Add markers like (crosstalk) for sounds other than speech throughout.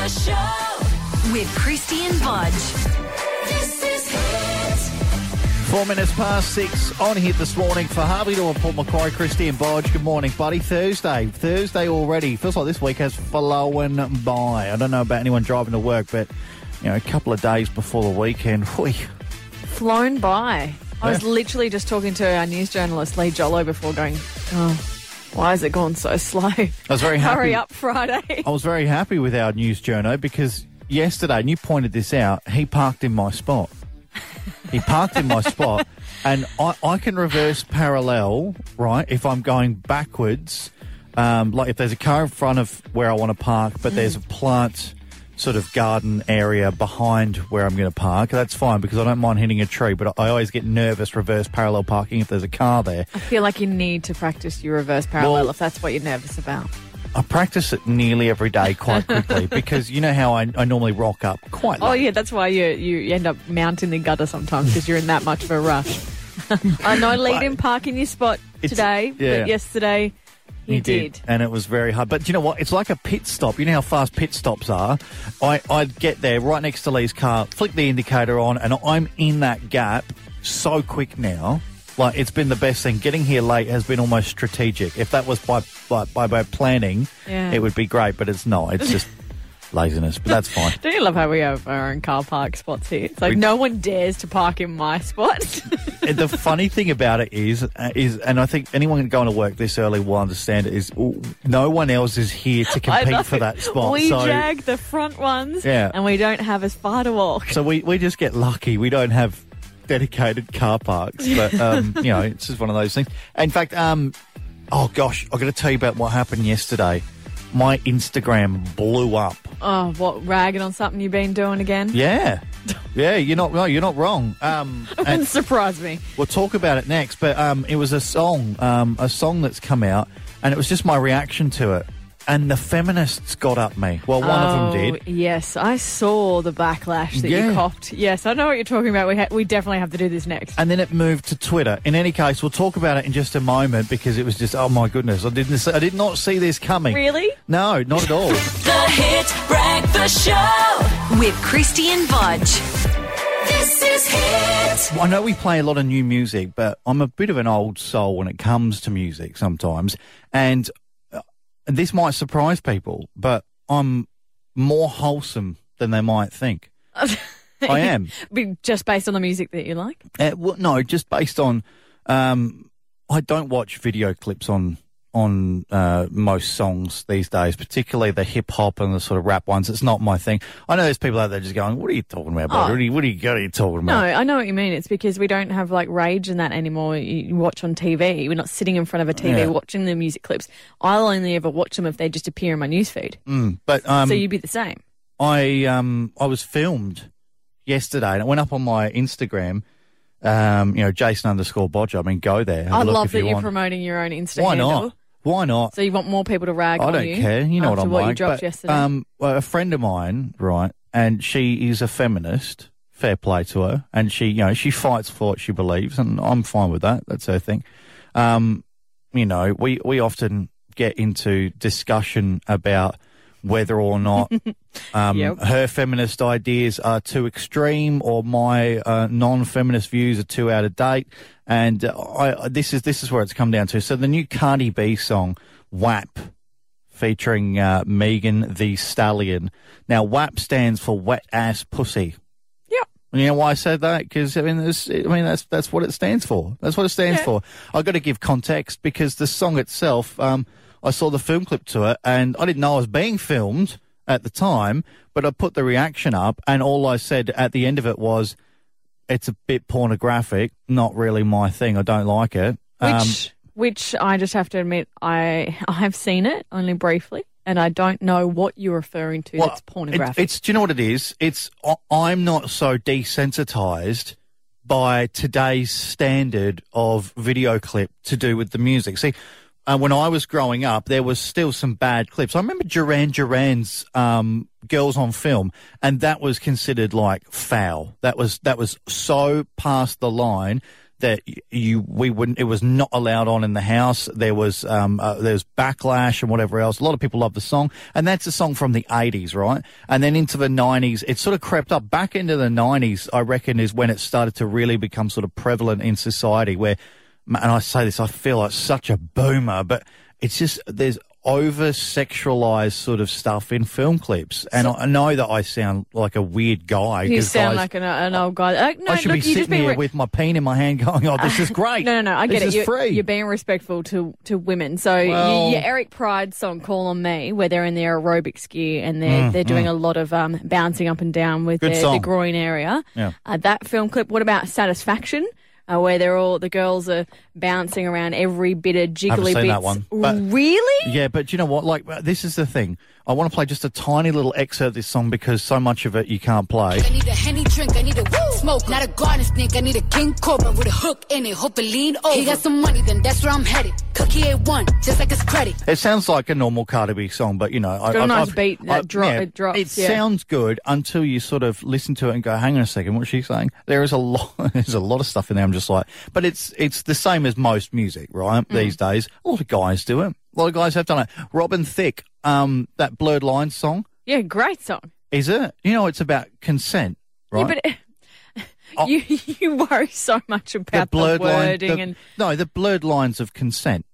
Breakfast Show with Krysti and Bodge. This is Hit. Four minutes past six on hit this morning for Harvey to Port Macquarie, Krysti and Bodge. Good morning, buddy. Thursday. Thursday already. Feels like this week has flown by. I don't know about anyone driving to work, but, you know, a couple of days before the weekend. (laughs) Whew. flown by. I was Yeah. literally just talking to our news journalist Lee Jollo before going, oh, why has it gone so slow? I was very (laughs) happy. Hurry up, Friday. I was very happy with our news journo because yesterday, and you pointed this out, he parked in my spot. He parked in my spot, (laughs) and I, I can reverse parallel, right, if I'm going backwards. Um, like if there's a car in front of where I want to park, but there's a plant sort of garden area behind where I'm going to park, that's fine because I don't mind hitting a tree, but I always get nervous reverse parallel parking if there's a car there. I feel like you need to practice your reverse parallel Well- if that's what you're nervous about. I practice it nearly every day quite quickly (laughs) because you know how I, I normally rock up quite oh, late. Oh, yeah, that's why you, you end up mounting the gutter sometimes because you're in that much of a rush. (laughs) I know park in your spot today, yeah. but yesterday he, did. and it was very hard. But you know what? It's like a pit stop. You know how fast pit stops are. I I'd get there right next to Lee's car, flick the indicator on, and I'm in that gap so quick now. Like it's been the best thing. Getting here late has been almost strategic. If that was by by by, by planning, Yeah. it would be great. But it's not. It's (laughs) just laziness. But that's fine. (laughs) Don't you love how we have our own car park spots here? It's like We- no one dares to park in my spot. (laughs) And the funny thing about it is, uh, is, and I think anyone going to work this early will understand it. Is uh, no one else is here to compete for that spot. We so, jag the front ones, Yeah. and we don't have as far to walk. so we, we just get lucky. We don't have dedicated car parks, but um, (laughs) you know, it's just one of those things. In fact, um, oh gosh, I've got to tell you about what happened yesterday. My Instagram blew up. Oh, what ragging on something you've been doing again? Yeah, yeah, you're not no, you're not wrong. Um, (laughs) and Surprise me. We'll talk about it next, but um, it was a song, um, a song that's come out, and it was just my reaction to it. And the feminists got up me. Well, one of Oh, them did. Yes, I saw the backlash that Yeah. you copped. Yes, I know what you're talking about. We ha- we definitely have to do this next. And then it moved to Twitter. In any case, we'll talk about it in just a moment because it was just, oh my goodness, I didn't, see, I did not see this coming. Really? No, not at all. (laughs) The Hit Breakfast Show with Krysti and Bodge. This is Hit. I know we play a lot of new music, but I'm a bit of an old soul when it comes to music sometimes. And this might surprise people, but I'm more wholesome than they might think. (laughs) I am. Just based on the music that you like? Uh, well, no, just based on, um, I don't watch video clips on on uh, most songs these days, particularly the hip hop and the sort of rap ones. It's not my thing. I know there's people out there just going, "What are you talking about. Oh. What, are you, what are you, what are you talking about?" No. I know what you mean. It's because we don't have like rage and that anymore. You watch on TV. We're not sitting in front of a TV Yeah. watching the music clips. I'll only ever watch them if they just appear in my newsfeed. Mm, but um, so you'd be the same. I um I was filmed yesterday and it went up on my Instagram. Um, you know, Jason underscore Bodger. I mean, go there. I love that you you're want. promoting your own Instagram. Why handle. Why not? So you want more people to rag I on don't you? care. You know what after I'm what like. you dropped but, yesterday. Um, well, a friend of mine, right, and she is a feminist. Fair play to her, and she, you know, she fights for what she believes, and I'm fine with that. That's her thing. Um, you know, we we often get into discussion about whether or not (laughs) um, Yep. her feminist ideas are too extreme or my uh, non-feminist views are too out of date. And uh, I, this is this is where it's come down to. So the new Cardi B song "WAP" featuring uh, Megan Thee Stallion. Now WAP stands for wet ass pussy. Yep. You know why I said that? Because I mean, I mean that's that's what it stands for. That's what it stands Yeah. for. I've got to give context because the song itself. Um, I saw the film clip to it, and I didn't know I was being filmed at the time, but I put the reaction up, and all I said at the end of it was, "It's a bit pornographic. Not really my thing. I don't like it." Um, which, which I just have to admit, I (laughs) I have seen it only briefly, and I don't know what you're referring to. Well, that's pornographic. It, it's do you know what it is? It's I'm not so desensitized by today's standard of video clip to do with the music. See, uh, when I was growing up, there was still some bad clips. I remember Duran Duran's um, "Girls on Film," and that was considered like foul. That was that was so past the line that you we wouldn't. It was not allowed on in the house. There was um uh, there was backlash and whatever else. A lot of people love the song, and that's a song from the eighties, right? And then into the nineties, it sort of crept up back into the nineties. I reckon is when it started to really become sort of prevalent in society. Where, and I say this, I feel like such a boomer, but it's just there's over sexualized sort of stuff in film clips, and I, I know that I sound like a weird guy. You sound guys- like an, an old guy. Uh, no, I should look, be sitting here re- with my pen in my hand going, oh, this is (laughs) great. No, no, no. I get this it. Is You're, free. you're being respectful to, to women. So Well- you, your Eric Prydz song "Call on Me," where they're in their aerobics gear and they're they're doing a lot of um, bouncing up and down with Mm, their, the groin area. Yeah. Uh, that film clip. What about Satisfaction? Uh, where they're all the girls are bouncing around every bit of jiggly seen bits. that one, but- really? Yeah, but you know what? Like, uh, this is the thing. I want to play just a tiny little excerpt of this song because so much of it you can't play. I need a henny drink, I need a woo smoke, not a garden snake. I need a king cobra with a hook in it. Hope it lean over. He got some money, then that's where I'm headed. Cookie A1, just like his credit. It sounds like a normal Cardi B song, but you know, I, got a I- nice I've- beat that I- dro- yeah, it drops, It yeah. sounds good until you sort of listen to it and go, "Hang on a second, what's she saying?" There is a lot. (laughs) There's a lot of stuff in there. I'm just like, but it's it's the same as most music, right? Mm. These days, a lot of guys do it. A lot of guys have done it. Robin Thicke, um, that Blurred Lines song, Yeah, great song. is it? You know, it's about consent, right? Yeah, but. Oh. You you worry so much about the, blurred line, wording the- and no, the blurred lines of consent.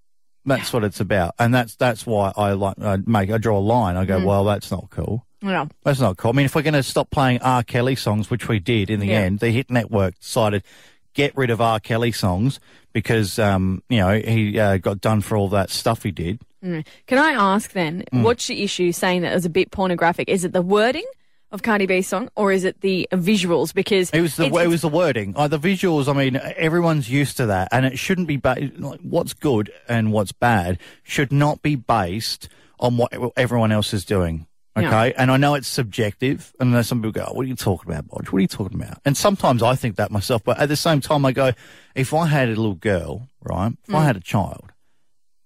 That's what it's about, and that's that's why I like I make I draw a line. I Mm. go, well, that's not cool. know, That's not cool. I mean, if we're going to stop playing R. Kelly songs, which we did in the Yeah. end, the Hit Network decided get rid of R. Kelly songs because um, you know he uh, got done for all that stuff he did. Can I ask then, Mm. what's your issue saying that it was a bit pornographic? Is it the wording of Cardi B's song or is it the visuals? Because It was the it's- it was the wording, uh, the visuals. I mean, everyone's used to that, and it shouldn't be. Ba- what's good and what's bad should not be based on what everyone else is doing. Yeah. Okay, and I know it's subjective, and then some people go, "What are you talking about, Bodge? What are you talking about?" And sometimes I think that myself, but at the same time, I go, "If I had a little girl, right? If Mm. I had a child,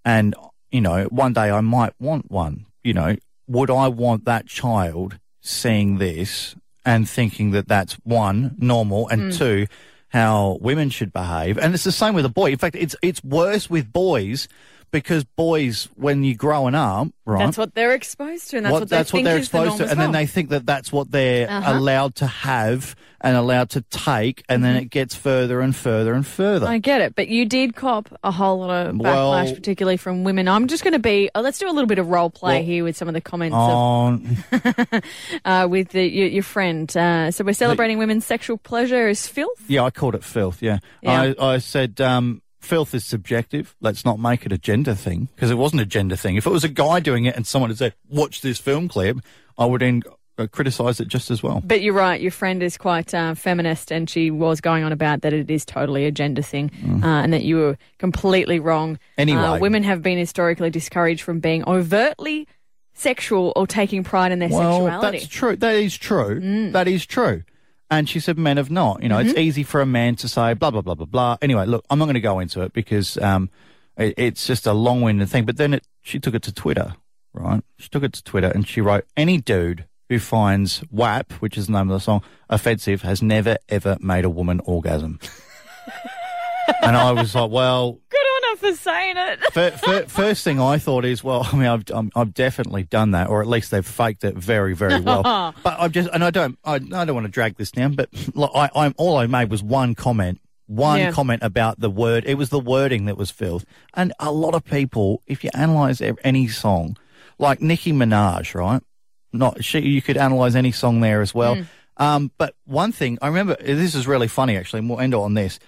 and you know, one day I might want one, you know, would I want that child seeing this and thinking that that's one normal and mm. two how women should behave? And it's the same with a boy. In fact, it's it's worse with boys because boys, when you're growing up, right? That's what they're exposed to, and that's what, they that's what think they're is the exposed norm to, as and then they think that that's what they're Uh-huh. allowed to have and allowed to take, and then it gets further and further and further. Mm-hmm. I get it, but you did cop a whole lot of backlash, Well- particularly from women. I'm just going to be. Oh, let's do a little bit of role play Well- here with some of the comments of, (laughs) uh, with the, your, your friend. Uh, so we're celebrating women's sexual pleasure as filth. Yeah, I called it filth. Yeah, Yeah. I, I said um, filth is subjective. Let's not make it a gender thing because it wasn't a gender thing. If it was a guy doing it and someone had said, "Watch this film clip," I would then uh, criticise it just as well. But you're right, your friend is quite uh, feminist, and she was going on about that it is totally a gender thing, uh, and that you were completely wrong. Mm. Anyway. uh, women have been historically discouraged from being overtly sexual or taking pride in their well, sexuality. that's true. That is true. That is true. And she said men have not. You know, it's easy for a man to say blah blah blah blah blah. Anyway, look, I'm not going to go into it because um, it, it's just a long-winded thing. But then it, she took it to Twitter, right? She took it to Twitter and she wrote, "Any dude who finds WAP, which is the name of the song, offensive, has never ever made a woman orgasm." (laughs) and I was like, well, Good on her for saying it. fir- fir- (laughs) first thing I thought is, well, I mean, I've I'm, I've definitely done that, or at least they've faked it very, very well. (laughs) but I've just, and I don't, I, I don't want to drag this down, but like, I, I'm all I made was one comment, one Yeah. comment about the word. It was the wording that was filth, and a lot of people, if you analyze any song, like Nicki Minaj, right? Not she, you could analyze any song there as well. Um, but one thing I remember, this is really funny actually, and we'll end on this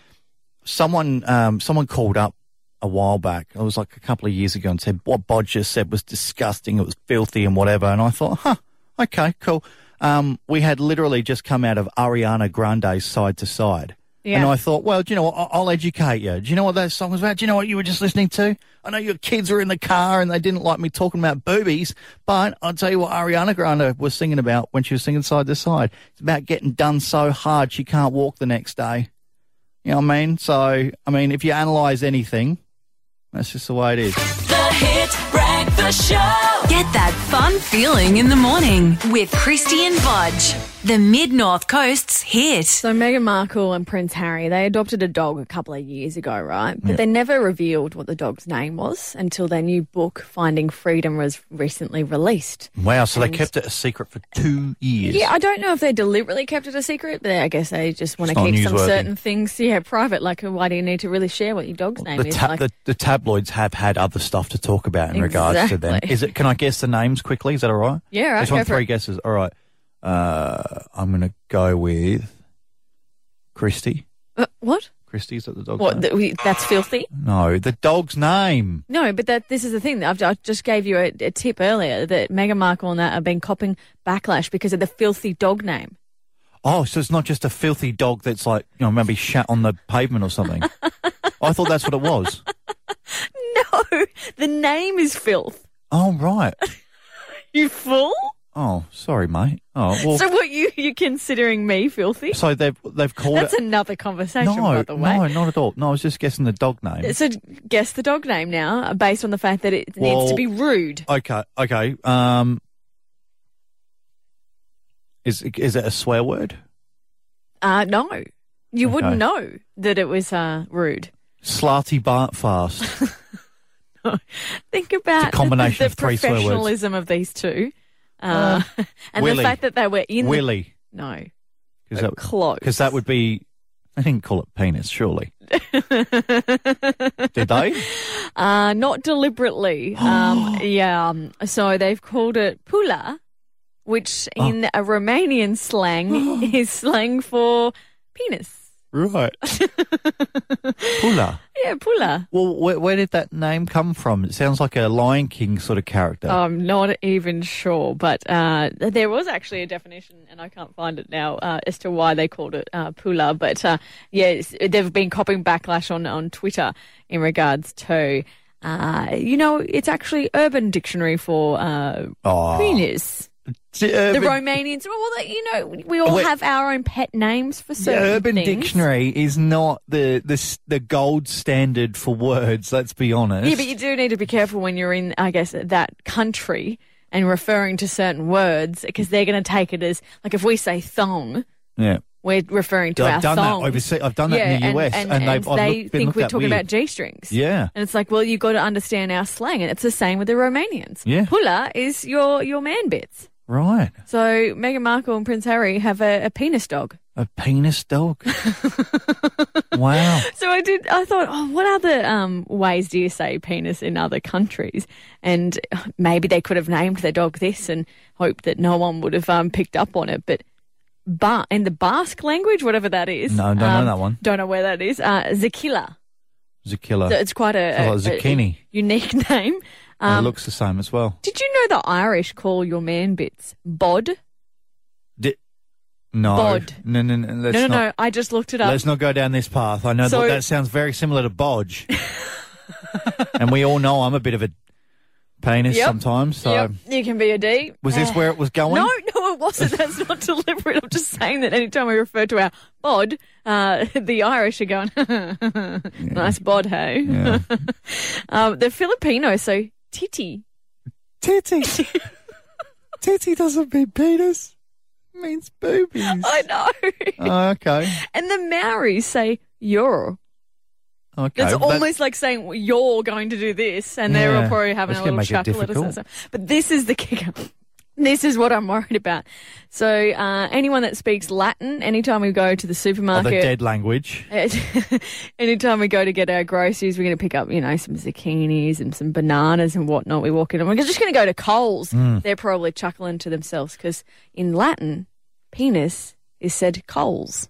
someone um, someone called up a while back. It was like a couple of years ago and said what Bod just said was disgusting. It was filthy and whatever. And I thought, huh, okay, cool. Um, we had literally just come out of Ariana Grande's Side to Side. Yeah. And I thought, well, do you know what? I'll educate you. Do you know what that song was about? Do you know what you were just listening to? I know your kids were in the car and they didn't like me talking about boobies, but I'll tell you what Ariana Grande was singing about when she was singing Side to Side. It's about getting done so hard she can't walk the next day. You know what I mean? So, I mean, if you analyse anything, that's just the way it is. The Hit Show. Get that fun feeling in the morning with Krysti and Bodge. The Mid North Coast's hit. So Meghan Markle and Prince Harry, they adopted a dog a couple of years ago, right? But they never revealed what the dog's name was until their new book, Finding Freedom, was recently released. Wow, so they kept it a secret for two years. Yeah, I don't know if they deliberately kept it a secret, but I guess they just want to It's not keep some certain things, yeah, private. Like, why do you need to really share what your dog's name the, is? Like, the, the tabloids have had other stuff to talk about in regards to them. Is it? Can I guess the names quickly? Is that all right? Yeah, right, I just want three it. guesses. All right. Uh, I'm going to go with Krysti. uh, what? Krysti is that the dog's What? name? th- that's filthy. no, the dog's name. No, but that this is the thing. I've, I just gave you a, a tip earlier that Meghan Markle and that have been copping backlash because of the filthy dog name. Oh, so it's not just a filthy dog that's like you know maybe shat on the pavement or something. (laughs) I thought that's what it was. (laughs) No, the name is filth. Oh right. (laughs) You fool! Oh, sorry, mate. Oh well. So what you you considering me filthy? So they've they've called That's it. another conversation, no, by the way. no, not at all. No, I was just guessing the dog name. So guess the dog name now, based on the fact that it needs to be rude. Okay, okay. Um, is is it a swear word? Uh, no, you wouldn't know that it was uh, rude. Slutty Bart fast. (laughs) (laughs) Think about It's a combination the of three professionalism of these two, uh, and Willy. the fact that they were in. The, no, because uh, that, close. 'cause that would be. I didn't call it penis, surely. (laughs) Did they? Uh, not deliberately. (gasps) um, yeah. Um, so they've called it pula, which Oh. in a Romanian slang (gasps) is slang for penis. Right. (laughs) Pula. Yeah, pula. Well, where, where did that name come from? It sounds like a Lion King sort of character. I'm not even sure, but uh, there was actually a definition, and I can't find it now uh, as to why they called it uh, pula. But uh, yes, they've been copping backlash on on Twitter in regards to. Uh, you know, it's actually Urban Dictionary for uh, oh. penis. The Romanians, well, you know, we all have our own pet names for the certain Urban things. Dictionary is not the, the the gold standard for words. Let's be honest. Yeah, but you do need to be careful when you're in, I guess, that country and referring to certain words because they're going to take it as like if we say thong, yeah. we're referring to our I've done thongs. that overseas. I've done that in the and, US, and, and, and they've they looked, think we're talking weird. about g strings. Yeah. and it's like, well, you've got to understand our slang, and it's the same with the Romanians. Yeah. pula is your your man bits. Right. So Meghan Markle and Prince Harry have a, a penis dog. A penis dog. (laughs) wow. So I did. I thought, oh, what other um, ways do you say penis in other countries? And maybe they could have named their dog this and hoped that no one would have um, picked up on it. But ba- in the Basque language, whatever that is, No, don't know um, that one. Don't know where that is. Uh, Zakila. It's. So it's quite a, Sounds like a- a unique (laughs) name. Um, it looks the same as well. did you know the Irish call your man bits bod? Di- no. Bod. No, no, no. Let's no, no, not, no. I just looked it up. Let's not go down this path. I know So- that, that sounds very similar to bodge. (laughs) and we all know I'm a bit of a penis Yep. sometimes. So Yep, you can be a D. was this where it was going? No, no, it wasn't. That's not (laughs) deliberate. I'm just saying that anytime we refer to our bod, uh, (laughs) the Irish are going, nice bod, hey? Yeah. um, the Filipino, so titi. Titty. (laughs) Titty doesn't mean penis. It means boobies. I know. Oh, okay. and the Maoris say you're. Okay. It's almost like saying well, you're going to do this, and they're Yeah, all probably having that's a gonna little make it chuckle at us. difficult. stuff. But this is the kicker. This is what I'm worried about. So, uh, anyone that speaks Latin, anytime we go to the oh, the supermarket, dead language. (laughs) Anytime we go to get our groceries, we're going to pick up, you know, some zucchinis and some bananas and whatnot. We walk in and we're just going to go to Coles. They're probably chuckling to themselves because in Latin, penis is said coals.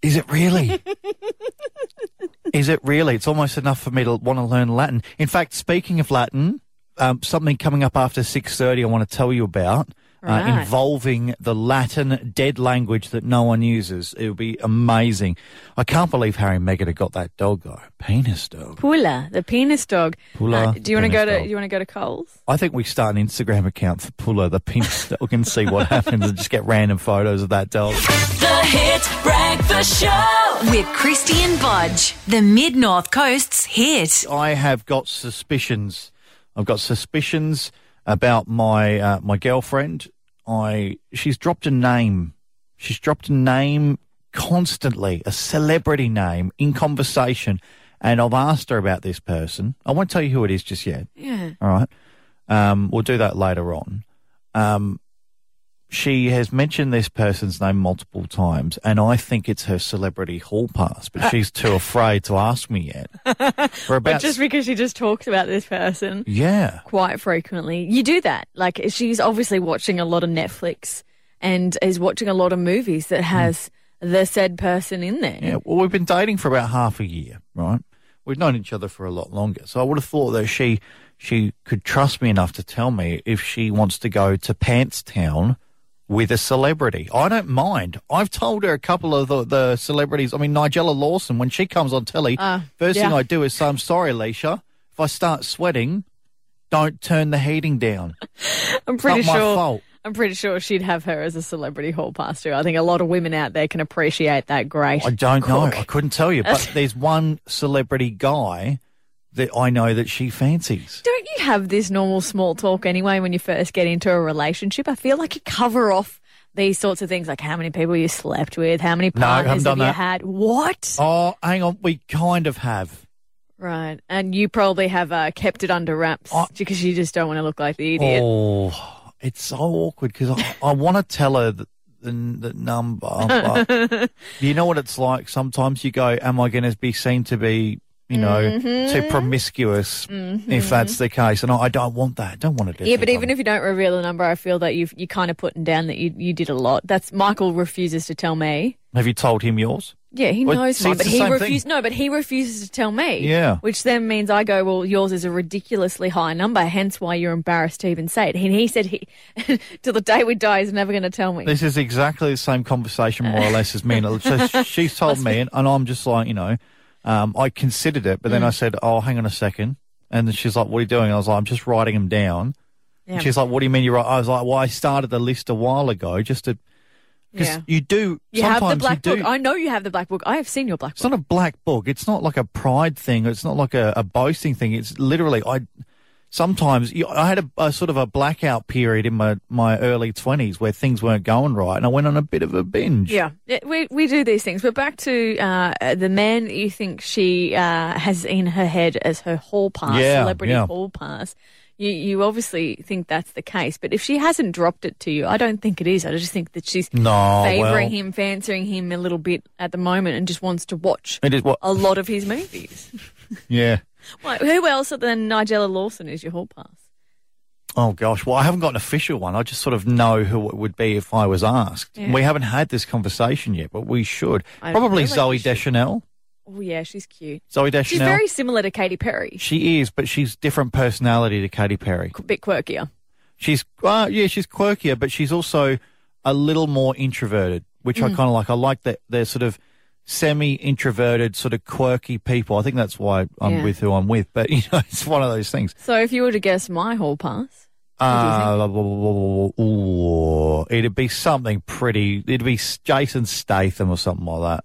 Is it really? (laughs) Is it really? It's almost enough for me to want to learn Latin. In fact, speaking of Latin, um, something coming up after six thirty, I want to tell you about. Uh, Right. involving the Latin dead language that no one uses. It would be amazing. I can't believe Harry and Meghan have got that dog though. Penis dog. Pula, the penis dog. Uh, do you want to go to? dog. Do you want to go to Coles? I think we start an Instagram account for Pula, the penis (laughs) dog, and see what happens and just get random photos of that dog. The Hit Breakfast Show with Krysti and Bodge. The Mid North Coast's hit. I have got suspicions. I've got suspicions about my uh, my girlfriend. I she's dropped a name. She's dropped a name constantly, a celebrity name in conversation, and I've asked her about this person. I won't tell you who it is just yet. Yeah. All right. Um, we'll do that later on. Um, she has mentioned this person's name multiple times, and I think it's her celebrity hall pass, but uh. she's too afraid to ask me yet. For (laughs) But just because she just talks about this person yeah, quite frequently, you do that. Like she's obviously watching a lot of Netflix and is watching a lot of movies that hmm. has the said person in there. yeah. Well, we've been dating for about half a year, right? We've known each other for a lot longer, so I would have thought that she she could trust me enough to tell me if she wants to go to Pants Town with a celebrity. I don't mind. I've told her a couple of the, the celebrities. I mean, Nigella Lawson, when she comes on telly, Uh, first thing. I do is say, I'm sorry, Alicia. If I start sweating, don't turn the heating down. (laughs) I'm pretty Not my sure. fault. I'm pretty sure she'd have her as a celebrity hall pass too. I think a lot of women out there can appreciate that great. I don't know. I couldn't tell you. But (laughs) there's one celebrity guy that I know that she fancies. Don't you have this normal small talk anyway when you first get into a relationship? I feel like you cover off these sorts of things like how many people you slept with, how many No, I partners haven't have done you that. had. What? Oh, hang on. We kind of have. Right. And you probably have uh, kept it under wraps Oh. because you just don't want to look like the idiot. Oh, it's so awkward because I, I want to tell her the, the, the number. But (laughs) you know what it's like? Sometimes you go, Am I going to be seen to be, you know, Mm-hmm. too promiscuous if that's the case? And I, I don't want that. I don't want to do Yeah, but even if you don't reveal the number, I feel that you've you kind of putting down that you you did a lot. That's Michael refuses to tell me. Have you told him yours? Yeah, he Well, knows mine, but he refuses. No, but he refuses to tell me. Yeah. which then means I go, well, yours is a ridiculously high number. Hence, why you're embarrassed to even say it. And he said he, (laughs) till the day we die, he's never going to tell me. This is exactly the same conversation, more or less, as me. And so (laughs) she's told me, and, and I'm just like, you know, um, I considered it, but Mm. then I said, oh, hang on a second. And then she's like, what are you doing? I was like, I'm just writing them down. Yeah. And she's like, what do you mean you're right? I was like, well, I started the list a while ago just to, because Yeah. you do, You have sometimes the black you do. book. I know you have the black book. I have seen your black book. it's book. not a black book. It's not like a pride thing. It's not like a, a boasting thing. It's literally, I, sometimes you, I had a, a sort of a blackout period in my, my early twenties where things weren't going right. And I went on a bit of a binge. Yeah, Yeah, we we do these things. But back to uh, the man that you think she uh, has in her head as her hall pass, Yeah, celebrity yeah. hall pass. You you obviously think that's the case, but if she hasn't dropped it to you, I don't think it is. I just think that she's No, favouring well- him, fancying him a little bit at the moment, and just wants to watch It is what, a lot of his movies. (laughs) yeah. Who else other than Nigella Lawson is your hall pass? Oh gosh, well I haven't got an official one. I just sort of know who it would be if I was asked. Yeah. We haven't had this conversation yet, but we should. I Probably like Zooey. Deschanel. Oh yeah, she's cute. Zooey Deschanel. She's very similar to Katy Perry. She is, but she's different personality to Katy Perry. A bit quirkier. She's uh, yeah, she's quirkier, but she's also a little more introverted, which Mm. I kind of like. I like that they're sort of semi-introverted, sort of quirky people. I think that's why I'm Yeah. with who I'm with. But (laughs) you know, it's one of those things. So if you were to guess my hall pass, Uh, ooh, it'd be something pretty. It'd be Jason Statham or something like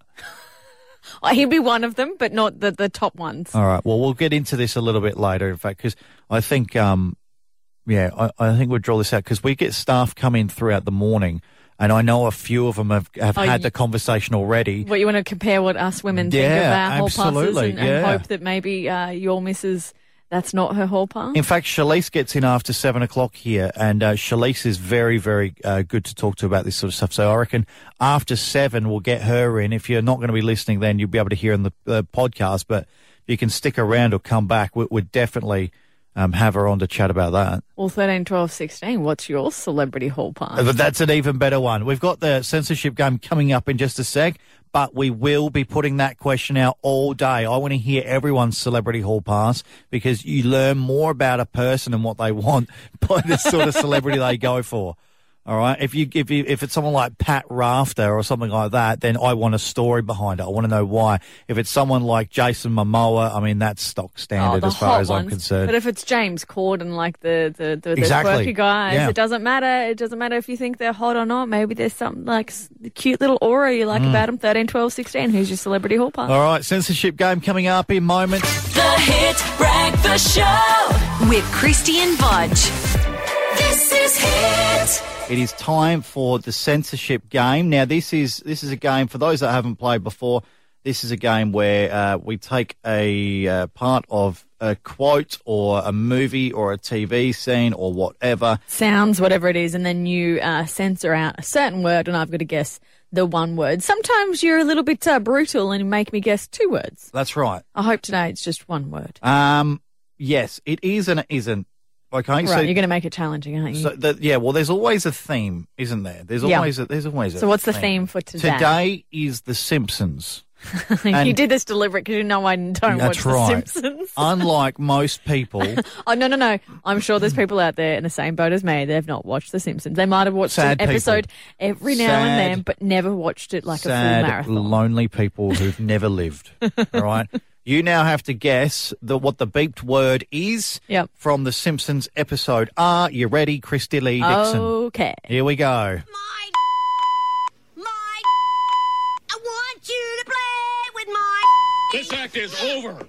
that. (laughs) he'd be one of them, but not the, the top ones. All right. Well, we'll get into this a little bit later, in fact, because I think, um, yeah, I, I think we'll draw this out because we get staff come in throughout the morning, and I know a few of them have, have Oh, had you- the conversation already. What you want to compare what us women think of Yeah, our hall passes and, and hope that maybe uh, your missus that's not her hall pass. In fact, Shalise gets in after seven o'clock here, and uh, Shalise is very, very uh, good to talk to about this sort of stuff. So I reckon after seven, we'll get her in. If you're not going to be listening, then you'll be able to hear in the uh, podcast. But you can stick around or come back. We, we'd definitely um, have her on to chat about that. Well, 13, 12, 16, what's your celebrity hall pass? But that's an even better one. We've got the censorship game coming up in just a sec, but we will be putting that question out all day. I want to hear everyone's celebrity hall pass because you learn more about a person and what they want (laughs) by the sort of celebrity they go for. All right. If you if you if it's someone like Pat Rafter or something like that, then I want a story behind it. I want to know why. If it's someone like Jason Momoa, I mean that's stock standard Oh, as far hot as I'm concerned. But if it's James Corden, like the the, the, the Exactly. quirky guys, Yeah. it doesn't matter. It doesn't matter if you think they're hot or not. Maybe there's something like s- the cute little aura you Mm. like about them. 13, 12, 16. Who's your celebrity hall pass? All right, censorship game coming up in moments. The Hit Breakfast Show with Christian Bodge. This is Hit. It is time for the censorship game. Now, this is this is a game for those that haven't played before. This is a game where uh, we take a uh, part of a quote or a movie or a TV scene or whatever. Sounds, whatever it is, and then you uh, censor out a certain word, and I've got to guess the one word. Sometimes you're a little bit uh, brutal and make me guess two words. That's right. I hope today it's just one word. Um, yes, it is and it isn't. Okay, right, so you're going to make it challenging, aren't you? so the, yeah, well, there's always a theme, isn't there? There's Yeah. always a, there's always a So what's the theme for today? Today is The Simpsons. (laughs) you did this deliberate because you know I don't watch right. The Simpsons. (laughs) Unlike most people, (laughs) Oh no no no! I'm sure there's people out there in the same boat as me. They've not watched The Simpsons. They might have watched Sad an episode people. every now and then, but never watched it like a full sad, marathon. lonely people who've never lived. All right. You now have to guess the, what the beeped word is Yep. from the Simpsons episode. Are you ready, Krysti Lee Dixon? Okay. Here we go. Mike! Mike! I want you to play with Mike! This act is over.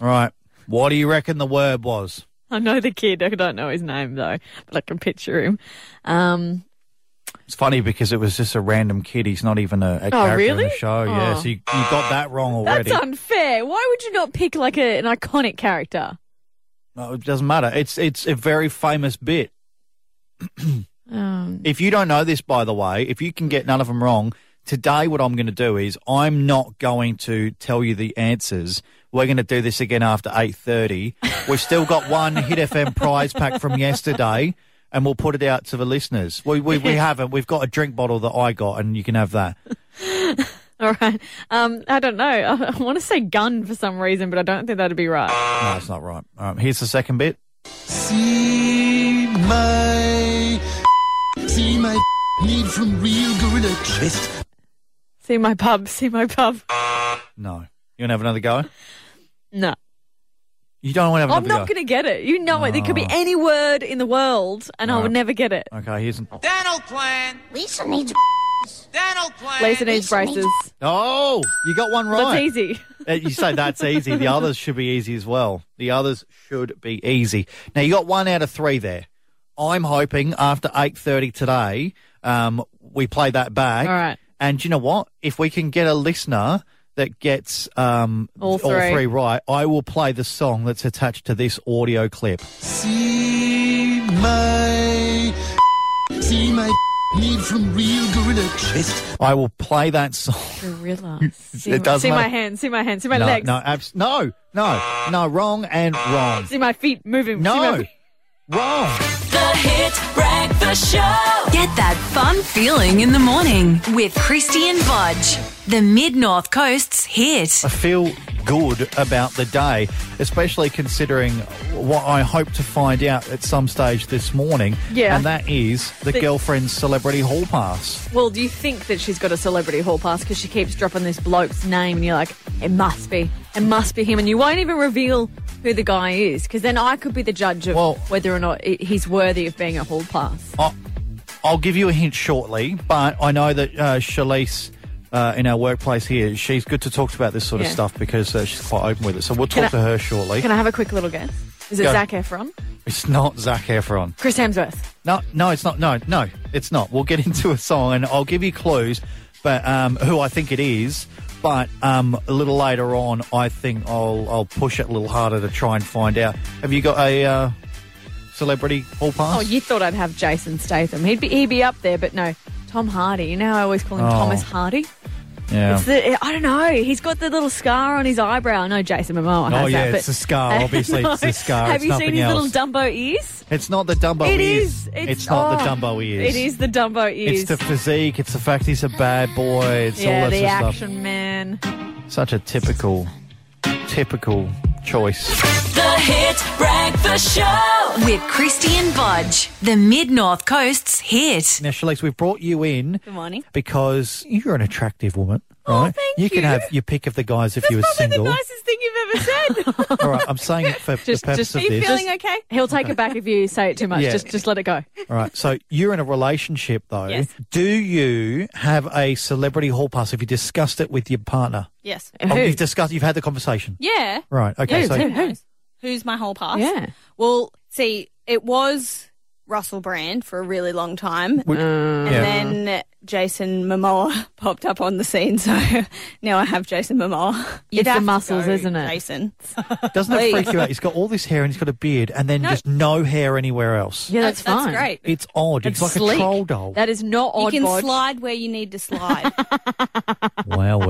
All right. What do you reckon the word was? I know the kid. I don't know his name though, but I can picture him. Um, It's funny because it was just a random kid. He's not even a, a character in the show. Yeah, Oh. so you, you got that wrong already. that's unfair. Why would you not pick like a, an iconic character? no, it doesn't matter. It's it's a very famous bit. (clears throat) Um, If you don't know this, by the way, if you can get none of them wrong, today what I'm going to do is I'm not going to tell you the answers. We're going to do this again after 8.30. We've still got one (laughs) Hit FM prize pack from yesterday, and we'll put it out to the listeners. We, we, we (laughs) haven't. We've got a drink bottle that I got, and you can have that. (laughs) (laughs) all right. Um, I don't know. I, (laughs) I want to say gun for some reason, but I don't think that'd be right. No, it's not right. All right, here's the second bit. See my, see my need from real gorilla twist. See my pub. See my pub. No. You want to have another go? No. You don't want to have another go? I'm another not going to get it. You know it. There could be any word in the world, and I All would never get it. Okay, here's... An- Dental plan. Lisa needs Dental plan. Lisa needs braces. oh, you got one right. That's easy. Uh, You say that's easy. The others should be easy as well. The others should be easy. Now you got one out of three there. I'm hoping after eight thirty today, um, we play that back. All right. And you know what? If we can get a listener that gets um, All three. right, I will play the song that's attached to this audio clip. See my, see my need from real gorilla twist. I will play that song. Gorilla. (laughs) See, It my, doesn't see my matter. hands. See my hands. See my no, legs. no, abs- no, no, no, wrong and wrong. See my feet moving. See my No, feet. wrong. The Hit Breakfast Show. Get that fun feeling in the morning with Krysti and Bodge. The Mid North Coast's hit. I feel good about the day, especially considering what I hope to find out at some stage this morning. Yeah. And that is the The- girlfriend's celebrity hall pass. Well, do you think that she's got a celebrity hall pass because she keeps dropping this bloke's name and you're like, it must be, it must be him, and you won't even reveal who the guy is because then I could be the judge of Well- whether or not he's worthy of being a hall pass. I'll, I'll give you a hint shortly, but I know that uh, Shalise. Uh, in our workplace here, she's good to talk about this sort of Yeah. stuff because uh, she's quite open with it. So we'll Can talk I- to her shortly. Can I have a quick little guess? Is it Go. Zac Efron? It's not Zac Efron. Chris Hemsworth? No, no, it's not. No, no, it's not. We'll get (laughs) into a song and I'll give you clues, but um, who I think it is. But um, a little later on, I think I'll I'll push it a little harder to try and find out. Have you got a uh, celebrity hall pass? Oh, you thought I'd have Jason Statham. He'd be he'd be up there, but no, Tom Hardy. You know I always call him Oh. Thomas Hardy? yeah. It's the, I don't know. He's got the little scar on his eyebrow. I know Jason Momoa oh, has Oh, yeah, that. it's but- a scar. (laughs) Obviously, it's a scar. Have It's you seen nothing his else. little Dumbo ears? It's not the Dumbo It ears. is. It's, not the oh, Dumbo ears. It is the Dumbo ears. It's the physique. It's the fact he's a bad boy. It's all yeah, that the sort of action stuff. man. Such a typical, typical choice. The Hit Breakfast Show with Krysti and Bodge. The Mid North Coast's hit. Now, Shalise, we've brought you in Good morning. because you're an attractive woman, oh, right? thank you can have your pick of the guys if you were Probably single. the nicest thing you've ever said. (laughs) All right, I'm saying it for Just- the purpose just- of are you this. feeling okay? He'll take it back if you say it too much. Yeah. Just just let it go. All right, so you're in a relationship though. Yes. Do you have a celebrity hall pass? Have you discussed it with your partner? Yes. Oh, Who? you've discussed. You've had the conversation. Yeah. Right. Okay. Who? so Who? Who? Who's my whole pass? Yeah. Well, see, it was Russell Brand for a really long time. Would- um, And yeah. then Jason Momoa (laughs) popped up on the scene, so (laughs) now I have Jason Momoa. You'd It's the have to muscles, go, isn't it? Jason. (laughs) Doesn't that freak you out? He's got all this hair and he's got a beard, and then No. just no hair anywhere else. Yeah, that's, That's fine. great. It's odd. It's, like sleek. a troll doll. That is not odd. You can Bodge. slide where you need to slide. wow,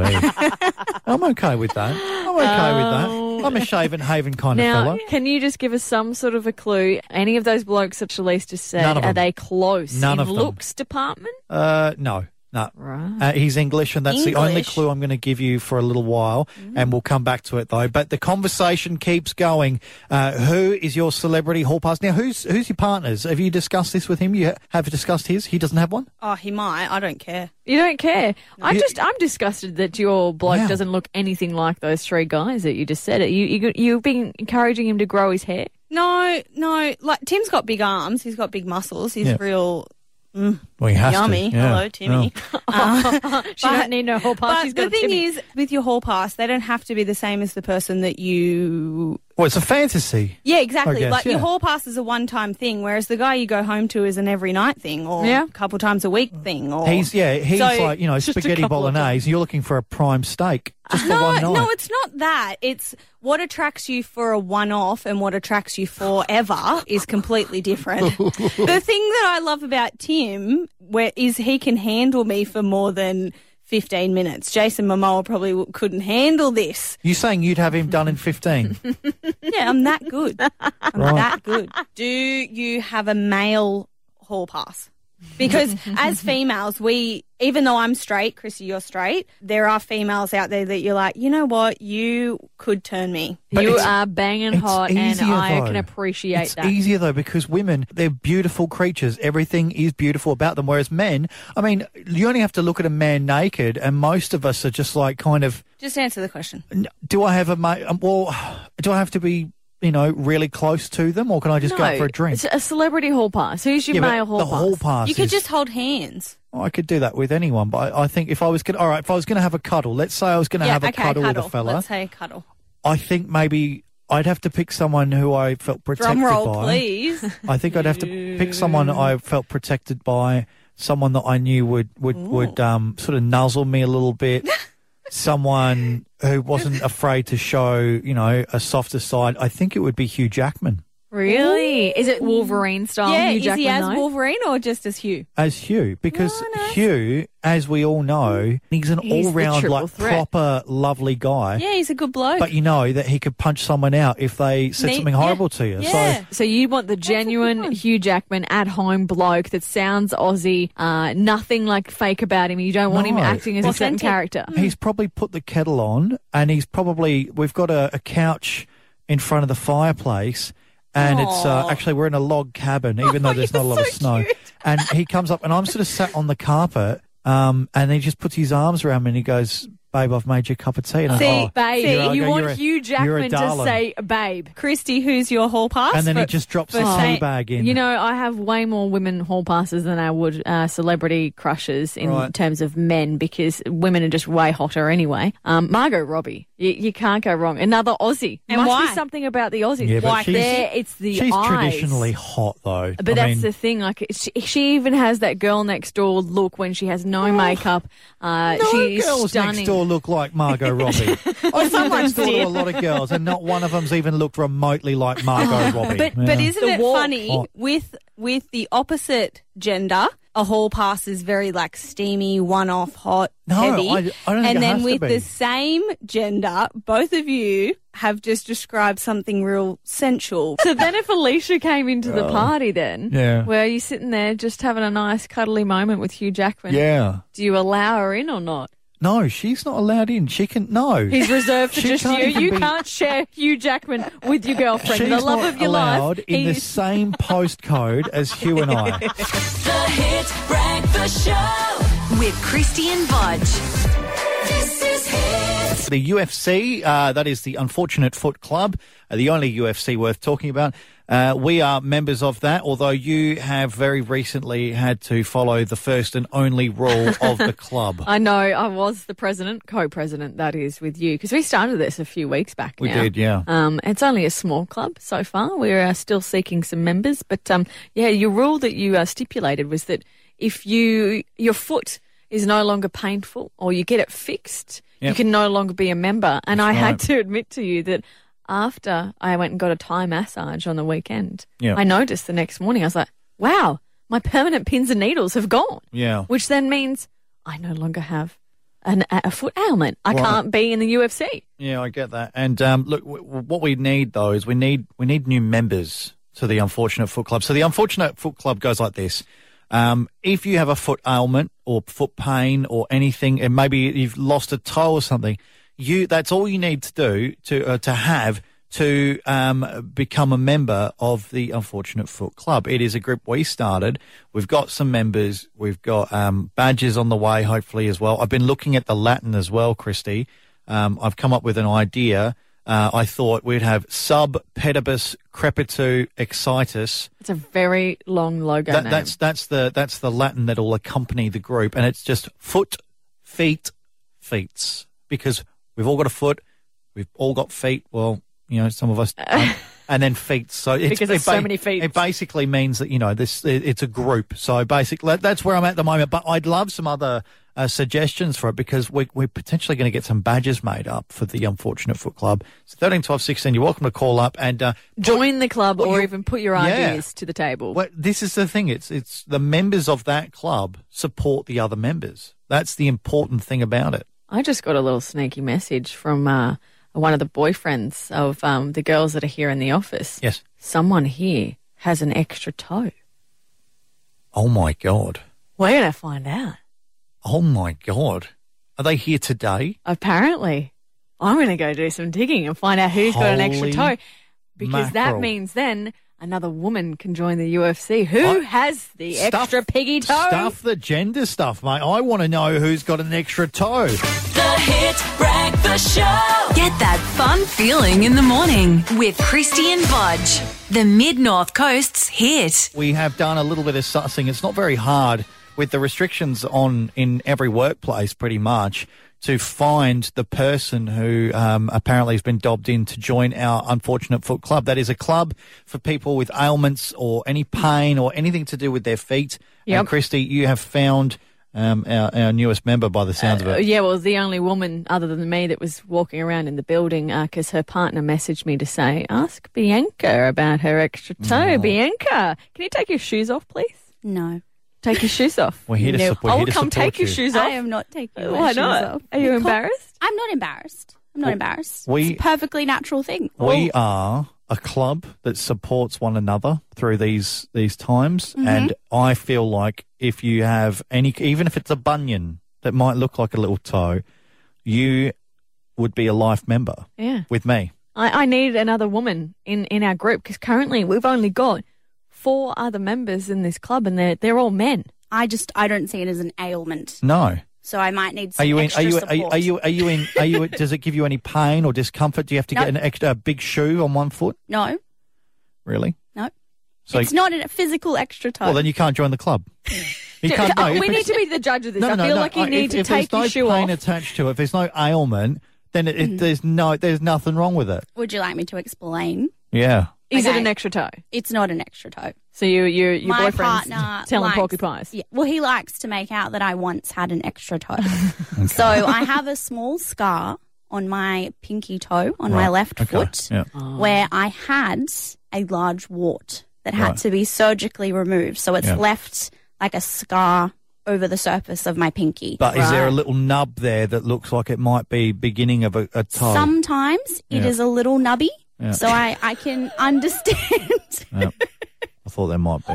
I'm okay with that. I'm okay with that. Um, I'm a shaven haven kind Now, of fella. can you just give us some sort of a clue? Any of those blokes that Shalise just said, None of are them. they close None in of them. looks department? Uh, no, no. Right. Uh, he's English, and that's the only clue I'm going to give you for a little while, and we'll come back to it though. But the conversation keeps going. Uh, who is your celebrity hall pass? Now, who's who's your partners? Have you discussed this with him? You have discussed his. He doesn't have one. oh, he might. I don't care. You don't care. I You- just, I'm disgusted that your bloke Wow. doesn't look anything like those three guys that you just said. It. You, you, you've been encouraging him to grow his hair. No, no. Like Tim's got big arms. He's got big muscles. He's Yeah. real Well, he has to. yummy. Yeah. Hello, Timmy. Uh, (laughs) She don't need no whole pass. But She's the got a thing Timmy. is, with your hall pass, they don't have to be the same as the person that you. Well, it's a fantasy. Yeah, exactly. Guess, like your hall pass is a one-time thing, whereas the guy you go home to is an every night thing, or Yeah. a couple times a week thing. Or He's yeah. He's So- like you know spaghetti bolognese. You're looking for a prime steak just for no, one night. no, it's not that. It's what attracts you for a one-off and what attracts you forever is completely different. (laughs) the thing that I love about Tim, where is he can handle me for more than. 15 minutes. Jason Momoa probably w- couldn't handle this. you saying you'd have him done in 15? (laughs) Yeah, I'm that good. I'm Right. that good. Do you have a male hall pass? Because (laughs) as females, we, even though I'm straight, Chrissy, you're straight, there are females out there that you're like, you know what, you could turn me. But you are banging it's hot, and I though. can appreciate it's that. easier though because women they're beautiful creatures. Everything is beautiful about them. Whereas men, I mean, you only have to look at a man naked, and most of us are just like kind of. Just answer the question. Do I have a mate? Um, well, do I have to be you know really close to them, or can I just go out for a drink? It's a celebrity hall pass. Who's your Yeah, but male hall the pass? hall pass. You could is- just hold hands. Oh, I could do that with anyone, but I, I think if I was going, to all right, if I was going to have a cuddle, let's say I was going to yeah, have a okay, cuddle, cuddle. with a fella, Let's say cuddle. I think maybe I'd have to pick someone who I felt protected Drum roll, by. please. I think I'd have to pick someone I felt protected by, someone that I knew would would would um, sort of nuzzle me a little bit, (laughs) someone who wasn't (laughs) afraid to show you know a softer side. I think it would be Hugh Jackman Really? Is it Wolverine style? yeah, Hugh is Jackman, he as though? Wolverine or just as Hugh? as Hugh because No, no. Hugh, as we all know, he's an He's the all round triple like threat. proper lovely guy. Yeah, he's a good bloke. But you know that he could punch someone out if they said Ne- something yeah. horrible to you. Yeah. So So you want the genuine. Hugh Jackman at home bloke that sounds Aussie, uh, nothing like fake about him. You don't want him No. acting as a certain Authentic. character. he's probably put the kettle on and he's probably we've got a, a couch in front of the fireplace and it's uh, actually we're in a log cabin even though there's not a lot of snow cute. and he comes up and i'm sort of sat on the carpet um, and he just puts his arms around me and he goes babe i've made you a cup of tea and See, like, oh. Babe, See, you you're want a- Hugh Jackman to darling. say babe. Krysti, who's your hall pass? and then he just drops for the tea bag in You know, I have way more women hall passes than I would uh, celebrity crushes in Right. terms of men because women are just way hotter anyway. Um, Margot Robbie, you, you can't go wrong. Another Aussie. And Must why? be something about the Aussies. Yeah, but Like there, it's the she's eyes. traditionally hot though But I that's mean, the thing. Like she, she even has that girl next door look when she has no makeup. Uh, no she's girls stunning. next door look like Margot (laughs) Robbie. I've been next door to a lot of girls, and not one of them's even looked remotely like Margot oh. Robbie. But but isn't The it walk. funny Oh. with with the opposite gender? A hall pass is very like steamy, one off, hot, No, heavy. I- I don't think and it then has to with be. the same gender, both of you have just described something real sensual. So then, if Alicia came into the party, then Yeah. where you sitting there just having a nice cuddly moment with Hugh Jackman, yeah. do you allow her in or not? No, she's not allowed in. She can no. He's reserved for just you. You be- can't share Hugh Jackman with your girlfriend, She's the love not of your allowed life. in the same (laughs) postcode as Hugh and I. (laughs) The Hit Breakfast Show with Christian Bodge. This is Hit. The UFC, uh, that is the Unfortunate Foot Club, the only UFC worth talking about. Uh, we are members of that, although you have very recently had to follow the first and only rule of the (laughs) club. I know. I was the president, co-president, that is, with you, because we started this a few weeks back. We did, yeah. Um, it's only a small club so far. We're uh, still seeking some members, but um, yeah, your rule that you uh, stipulated was that if you your foot is no longer painful or you get it fixed, you can no longer be a member. And I That's had to admit to you that after I went and got a Thai massage on the weekend, Yeah. I noticed the next morning I was like, "Wow, my permanent pins and needles have gone." Yeah. which then means I no longer have an, a foot ailment. I can't be in the UFC. Yeah, I get that. And um, look, w- w- what we need though is we need we need new members to the Unfortunate Foot Club. So the Unfortunate Foot Club goes like this: um, if you have a foot ailment or foot pain or anything, and maybe you've lost a toe or something, you that's all you need to do to uh, to have to um, become a member of the Unfortunate Foot Club. It is a group we started. We've got some members. We've got um, badges on the way, hopefully as well. I've been looking at the Latin as well, Krysti. Um, I've come up with an idea. Uh, I thought we'd have sub pedibus crepitu excitus. It's a very long logo That, name. that's that's the that's the Latin that'll accompany the group, and it's just foot, feet, feets. Because we've all got a foot, we've all got feet. Well, you know, some of us, (laughs) and then feet. So it's, Because there's it so many feet. It basically means that you know this. It, it's a group. So basically, that's where I'm at the moment. But I'd love some other. Uh, suggestions for it because we, we're potentially going to get some badges made up for the Unfortunate Foot Club. So 13, 12, 16, you're welcome to call up and uh, Join the club or even put your Yeah. ideas to the table. well, this is the thing. It's it's the members of that club support the other members. That's the important thing about it. I just got a little sneaky message from uh, one of the boyfriends of um, the girls that are here in the office. Yes. Someone here has an extra toe. Oh my god. We're going to find out. Oh my god. Are they here today? Apparently, I'm going to go do some digging and find out who's got an extra Holy toe. Because that means then another woman can join the UFC. Who I- has the Stuff- extra piggy toe? Stuff the gender stuff, mate. I want to know who's got an extra toe. The Hit Breakfast Show. Get that fun feeling in the morning with Krysti and Bodge. The Mid North Coast's hit. We have done a little bit of sussing. It's not very hard with the restrictions on in every workplace, pretty much, to find the person who um, apparently has been dobbed in to join our Unfortunate Foot Club. That is a club for people with ailments or any pain or anything to do with their feet. Yep. And Krysti, you have found um, our, our newest member by the sounds of Uh, it. yeah, well, the only woman other than me that was walking around in the building because her partner messaged me to say, ask Bianca about her extra toe. Oh. Bianca, can you take your shoes off, please? No. Take your shoes off. We're here to, No. sup- we're I here will to come support take your you. shoes off. I am not taking my Why shoes not? off. Are you Because- embarrassed? I'm not embarrassed. I'm not embarrassed. we- it's a perfectly natural thing. We are a club that supports one another through these these times, Mm-hmm. and I feel like if you have any, even if it's a bunion that might look like a little toe, you would be a life member Yeah. with me. I, I need another woman in, in our group because currently we've only got four other members in this club and they're, they're all men. I just I don't see it as an ailment, No, so I might need some are you in? extra Are you? Are you? Are you? Are you in? Are you? (laughs) does it give you any pain or discomfort? Do you have to No. get an extra a big shoe on one foot? No, Really? no. So, it's not a physical extra toe. well, then you can't join the club. (laughs) You can't. No, we need to be the judge of this. No, I no, feel no, like you I- need if, to if take there's your shoe no pain attached to it, if there's no ailment, then it, it, mm. there's no, there's nothing wrong with it. Would you like me to explain? Yeah. Is it an extra toe? It's not an extra toe. So you, you, your My boyfriend's partner (laughs) telling likes- porcupines. Yeah, well, he likes to make out that I once had an extra toe. (laughs) So I have a small scar on my pinky toe on my left Okay. foot Yeah. Oh. where I had a large wart that had Right. to be surgically removed. So it's Yeah. left like a scar over the surface of my pinky. But is there a little nub there that looks like it might be beginning of a, a toe? Sometimes it is Yeah. a little nubby. Yeah. So I, I can (laughs) understand. Yep. I thought there might be.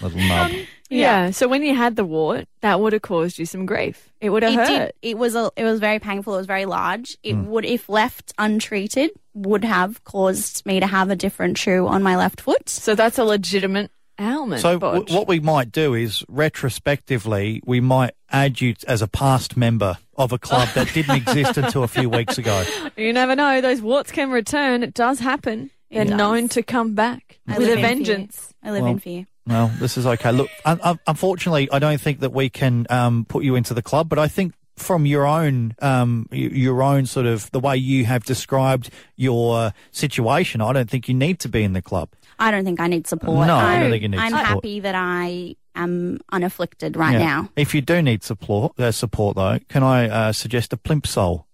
Little nub. Yeah. So when you had the wart, that would have caused you some grief. It would have it hurt. did. It was a. It was very painful. It was very large. It Hmm. would, if left untreated, would have caused me to have a different shoe on my left foot. So that's a legitimate ailment. So w- what we might do is retrospectively, we might add you as a past member of a club that (laughs) didn't exist until a few weeks ago. You never know; those warts can return. It does happen. They're does. known to come back I with a vengeance. I live Well, in fear. Well, this is okay. Look, un- un- unfortunately, I don't think that we can um, put you into the club, but I think from your own, um, your own sort of the way you have described your situation, I don't think you need to be in the club. I don't think I need support. No, I don't I'm, think you need I'm support. happy that I am unafflicted right Yeah. now. If you do need support, uh, support though, can I uh, suggest a plimsoll?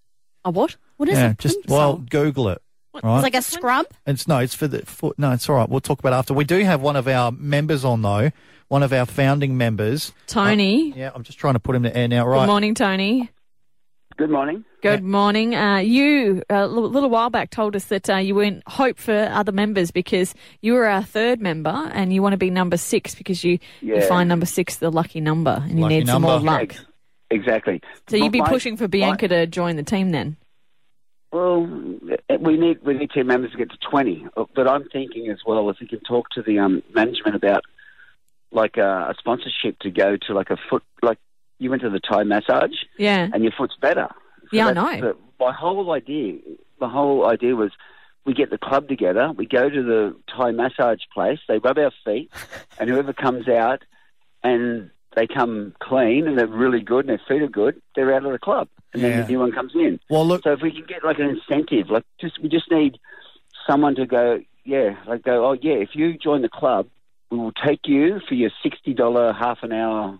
A what? What is yeah, it? just well, Google it. Right? It's like a scrub. It's no, it's for the for, no, it's all right. We'll talk about it after. We do have one of our members on though, one of our founding members, Tony. Yeah, I'm just trying to put him in the air now. Right. Good morning, Tony. Good morning. Good morning. Uh, you uh, a l- little while back told us that uh, you weren't hope for other members because you were our third member and you want to be number six because you, you find number six the lucky number and you Lucky need some more number. luck. Ex- Exactly. So you'd be My- pushing for Bianca to join the team then? Well, we need we need two members to get to twenty. But I'm thinking as well if we can talk to the um, management about like a, a sponsorship to go to like a foot like you went to the Thai massage Yeah. and your foot's better. Yeah, I know. the- my whole idea, the whole idea was we get the club together, we go to the Thai massage place, they rub our feet, (laughs) and whoever comes out and they come clean and they're really good and their feet are good, they're out of the club, and Yeah. then the new one comes in. Well, look, So if we can get like an incentive, like just we just need someone to go, yeah, like go, oh yeah, if you join the club, we will take you for your sixty dollar half an hour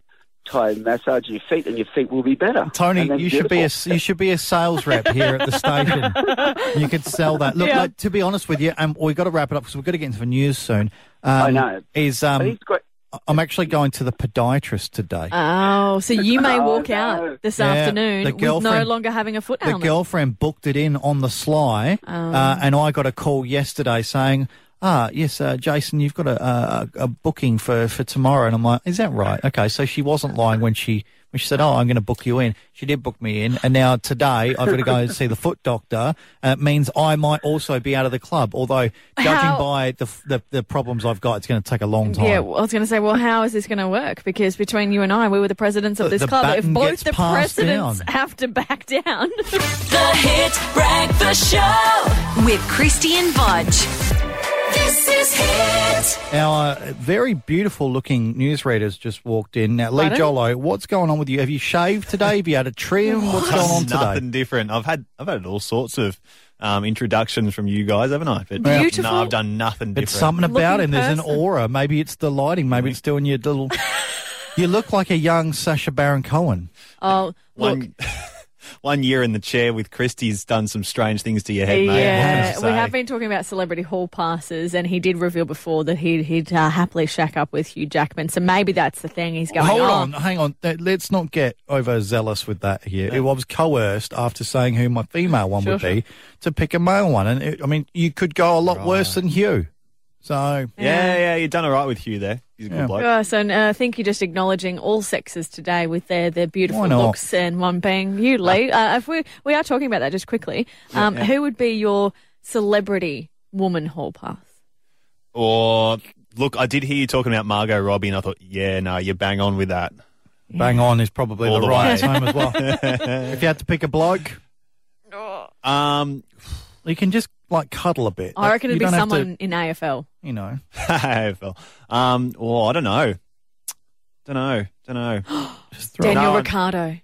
Thai massage your feet, and your feet will be better. Tony, that's you should be a you should be a sales rep here at the station. you could sell that. Look, Yeah. like, to be honest with you, and we've got to wrap it up because we've got to get into the news soon. Um, I know. Is um, great. I'm actually going to the podiatrist today. Oh, so you may Oh, walk no. out this Yeah, afternoon the with no longer having a foot the girlfriend booked it in on the sly, Oh. uh, and I got a call yesterday saying, "Ah, yes, uh, Jason, you've got a, a, a booking for, for tomorrow." And I'm like, "Is that right?" Okay, so she wasn't lying when she when she said, "Oh, I'm going to book you in." She did book me in, and now today I've got to go and see the foot doctor. Uh, it means I might also be out of the club. Although, judging How- by the, the the problems I've got, it's going to take a long time. Yeah, well, I was going to say, well, how is this going to work? Because between you and I, we were the presidents of this the club. If both the presidents down. have to back down, The Hit Breakfast Show with Krysti and Bodge. This is Hit. Our uh, very beautiful looking newsreaders just walked in. Now, Lee Pardon? Jollo, what's going on with you? Have you shaved today? Have you had a trim? What's going on today? Nothing different. I've had I've had all sorts of um, introductions from you guys, haven't I? But Beautiful. no, I've done nothing different. It's something about Looking him. There's an person. aura. Maybe it's the lighting. Maybe it's doing your little. (laughs) you look like a young Sacha Baron Cohen. oh, look, one one year in the chair with Krysti's done some strange things to your head, mate. I yeah, we say? have been talking about celebrity hall passes, and he did reveal before that he'd, he'd uh, happily shack up with Hugh Jackman. So maybe that's the thing. He's going, Hold oh, on, hang on. Let's not get overzealous with that here. It was coerced after saying who my female one Sure, would be to pick a male one, and it, I mean you could go a lot worse than Hugh. So Yeah, yeah, you've done all right with Hugh there. He's a good bloke. Oh, so uh, I think you're just acknowledging all sexes today with their, their beautiful looks, and one being you, Lee. Uh, if we we are talking about that just quickly, um, who would be your celebrity woman hall pass? Or look, I did hear you talking about Margot Robbie, and I thought, yeah, no, you're bang on with that. bang on is probably All the the right way. time as well. (laughs) if you had to pick a bloke, Um, you can just like cuddle a bit. I reckon it'd be don't to- someone in AFL. you know. (laughs) AFL. Um, well, I don't know. Don't know. Don't know. (gasps) Just throw Daniel No, I'm-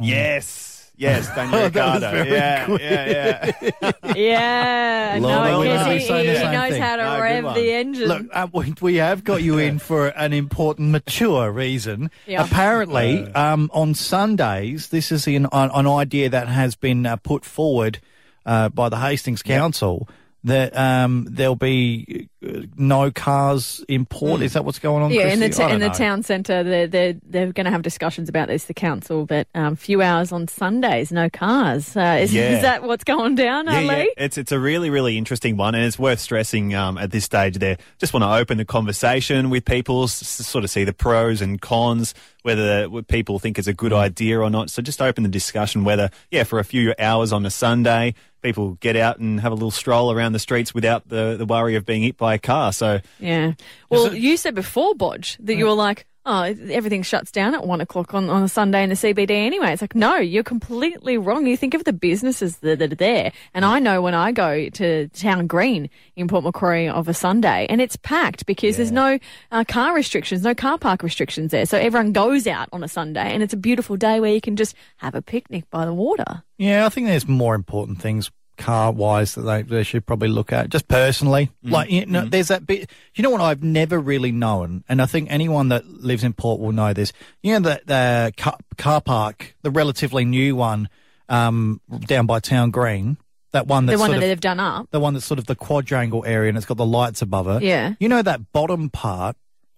yes, yes, (laughs) Daniel Oh, that was Ricciardo. very yeah, yeah, yeah. (laughs) Yeah, no, we're because gonna be he, he knows thing. how to No, rev the engine. Look, uh, we, we have got you in for an important, mature reason. Yeah. Apparently, um, on Sundays, this is an, an, an idea that has been uh, put forward uh, by the Hastings Council that um, there'll be uh, no cars in Port. Is that what's going on? Hmm. Yeah, in the t- in the town centre, they're they're, they're going to have discussions about this. The council, but um, few hours on Sundays, no cars. Uh, is, Yeah. is that what's going down, Yeah, Ali? yeah. It's it's a really really interesting one, and it's worth stressing um, at this stage. There, just want to open the conversation with people, s- sort of see the pros and cons, whether what people think is a good idea or not. So just open the discussion whether, yeah, for a few hours on a Sunday, people get out and have a little stroll around the streets without the the worry of being hit by a car. So Yeah. Well, you said before, Bodge, that you were like, oh, everything shuts down at one o'clock on, on a Sunday in the CBD anyway. It's like, no, you're completely wrong. You think of the businesses that, that are there. And I know when I go to Town Green in Port Macquarie of a Sunday and it's packed because there's no uh, car restrictions, no car park restrictions there. So everyone goes out on a Sunday and it's a beautiful day where you can just have a picnic by the water. Yeah, I think there's more important things car wise that they, they should probably look at. Just personally, like you know, there's that bit. You know what I've never really known, and I think anyone that lives in Port will know this. You know that the car, car park, the relatively new one um, down by Town Green. That one that's the one sort that of, they've done up. the one that's sort of the quadrangle area and it's got the lights above it. Yeah. You know that bottom part.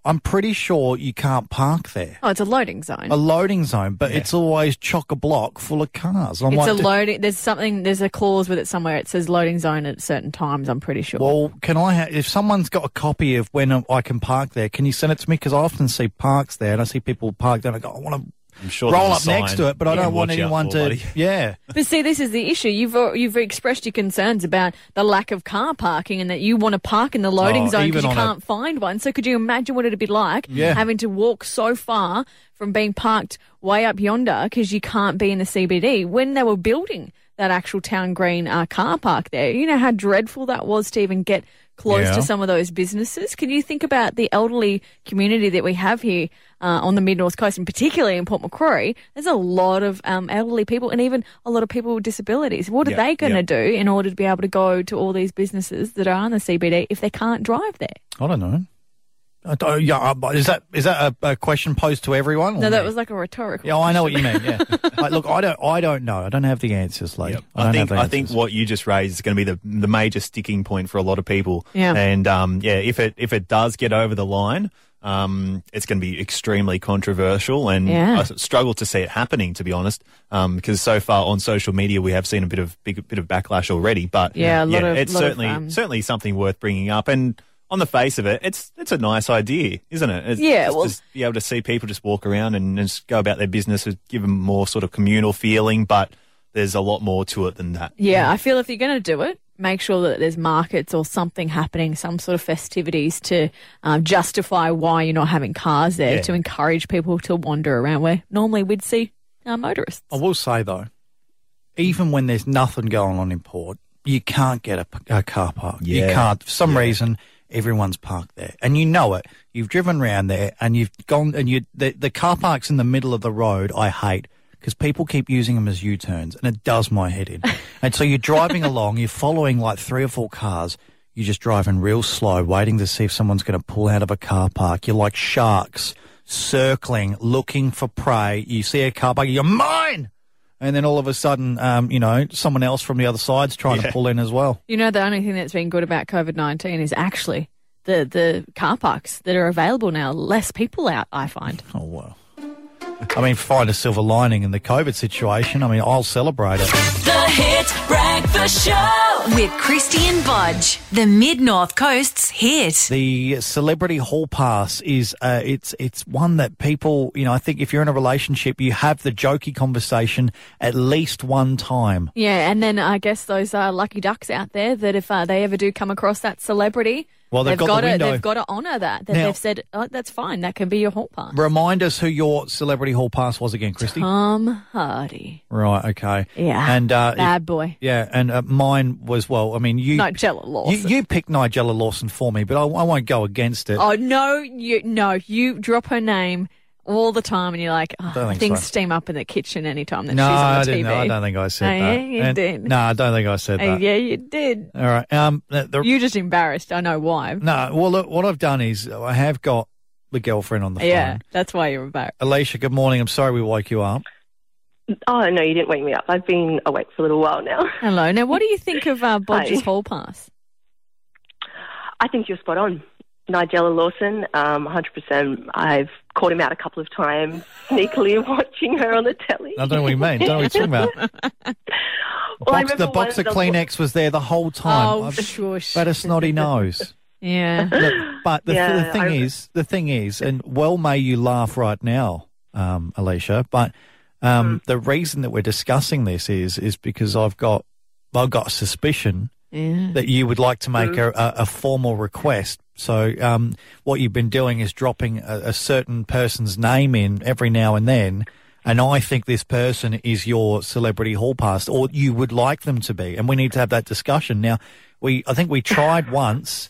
I'm pretty sure you can't park there. Oh, it's a loading zone. A loading zone, but it's always chock a block full of cars. I'm it's like, a d- loading. There's something. There's a clause with it somewhere. It says loading zone at certain times. I'm pretty sure. Well, can I? Ha- if someone's got a copy of when I can park there, can you send it to me? Because I often see parks there, and I see people park there. and I go, I want to I'm sure roll up next to it, but I don't want anyone for, to. buddy. Yeah, (laughs) But see, this is the issue. You've you've expressed your concerns about the lack of car parking and that you want to park in the loading Oh, zone because you can't find one. So could you imagine what it'd be like Yeah. having to walk so far from being parked way up yonder because you can't be in the CBD when they were building that actual town green uh, car park there? You know how dreadful that was to even get close Yeah. to some of those businesses. Can you think about the elderly community that we have here uh, on the mid north coast, and particularly in Port Macquarie? There's a lot of um, elderly people, and even a lot of people with disabilities. What are Yeah, they going to yeah. do in order to be able to go to all these businesses that are in the CBD if they can't drive there? I don't know. I yeah, uh, is that is that a, a question posed to everyone? No, that me? was like a rhetorical. Yeah, I know what you mean. Yeah, (laughs) like, look, I don't, I don't know. I don't have the answers, Lee. Yep. I, I don't think have the I think what you just raised is going to be the the major sticking point for a lot of people. Yeah. And um, yeah, if it if it does get over the line, um, it's going to be extremely controversial, and Yeah. I struggle to see it happening, to be honest, um, because so far on social media we have seen a bit of big bit of backlash already. But Yeah, a lot of- it's lot of, certainly um, certainly something worth bringing up, and. On the face of it, it's it's a nice idea, isn't it? It's Yeah, just, well- just be able to see people just walk around and, and just go about their business, and give them more sort of communal feeling. But there's a lot more to it than that. Yeah, I feel if you're going to do it, make sure that there's markets or something happening, some sort of festivities to um, justify why you're not having cars there Yeah. to encourage people to wander around where normally we'd see uh, motorists. I will say though, even when there's nothing going on in port, you can't get a car park. Yeah. You can't. For some reason, everyone's parked there, and you know it. You've driven around there, and you've gone, and you the the car parks in the middle of the road. I hate. Because people keep using them as U-turns, and it does my head in. (laughs) and so you're driving along, you're following like three or four cars, you're just driving real slow, waiting to see if someone's going to pull out of a car park. You're like sharks circling, looking for prey. You see a car park, you're mine! And then all of a sudden, um, you know, someone else from the other side's trying to pull in as well. You know, the only thing that's been good about COVID 19 is actually the, the car parks that are available now. Less people out, I find. Oh, well. I mean, find a silver lining in the COVID situation. I mean, I'll celebrate it. The Hit Breakfast Show with Krysti and Bodge, the Mid North Coast's hit. The celebrity hall pass is uh, it's it's one that people you know I think if you're in a relationship you have the jokey conversation at least one time. Yeah, and then I guess those uh, lucky ducks out there that if uh, they ever do come across that celebrity, Well, they've got the to they've got to honour that. That Now- they've said oh, that's fine. That can be your hall pass. Remind us who your celebrity hall pass was again, Krysti. Tom Hardy, Right, okay. Yeah, and uh, bad if- boy. Yeah, and uh, mine was well. I mean, you Nigella Lawson. You, you picked Nigella Lawson for me, but I, I won't go against it. Oh no, you no, you drop her name all the time, and you're like, oh, things so. steam up in the kitchen anytime that no, she's on I the didn't. TV. I don't think I said Oh, that. yeah, you And- did. No, I don't think I said Oh, that. yeah, you did. All right. Um. The, the, You're just embarrassed. I know why. no. Well, look, what I've done is I have got the girlfriend on the phone. Yeah, that's why you're embarrassed. Alicia, good morning. I'm sorry we woke you up. Oh, no, you didn't wake me up. I've been awake for a little while now. Hello. Now, what do you think of uh, Bodge's (laughs) Hi. hall pass? I think you're spot on. Nigella Lawson, um, 100%. I've caught him out a couple of times, sneakily (laughs) watching her on the telly. I don't know what you mean. Don't know what you're talking about. The Well, box, the box of of Kleenex was there the whole time. Oh, I've shush. But a snotty nose. (laughs) Yeah. Look, but the, Yeah, the thing I- is, the thing is, and well may you laugh right now, um, Alicia. But um, the reason that we're discussing this is is because I've got I've got a suspicion Yeah. that you would like to make a, a, a formal request So um, what you've been doing is dropping a, a certain person's name in every now and then. And I think this person is your celebrity hall pass, or you would like them to be. And we need to have that discussion. Now, we I think we tried (laughs) once,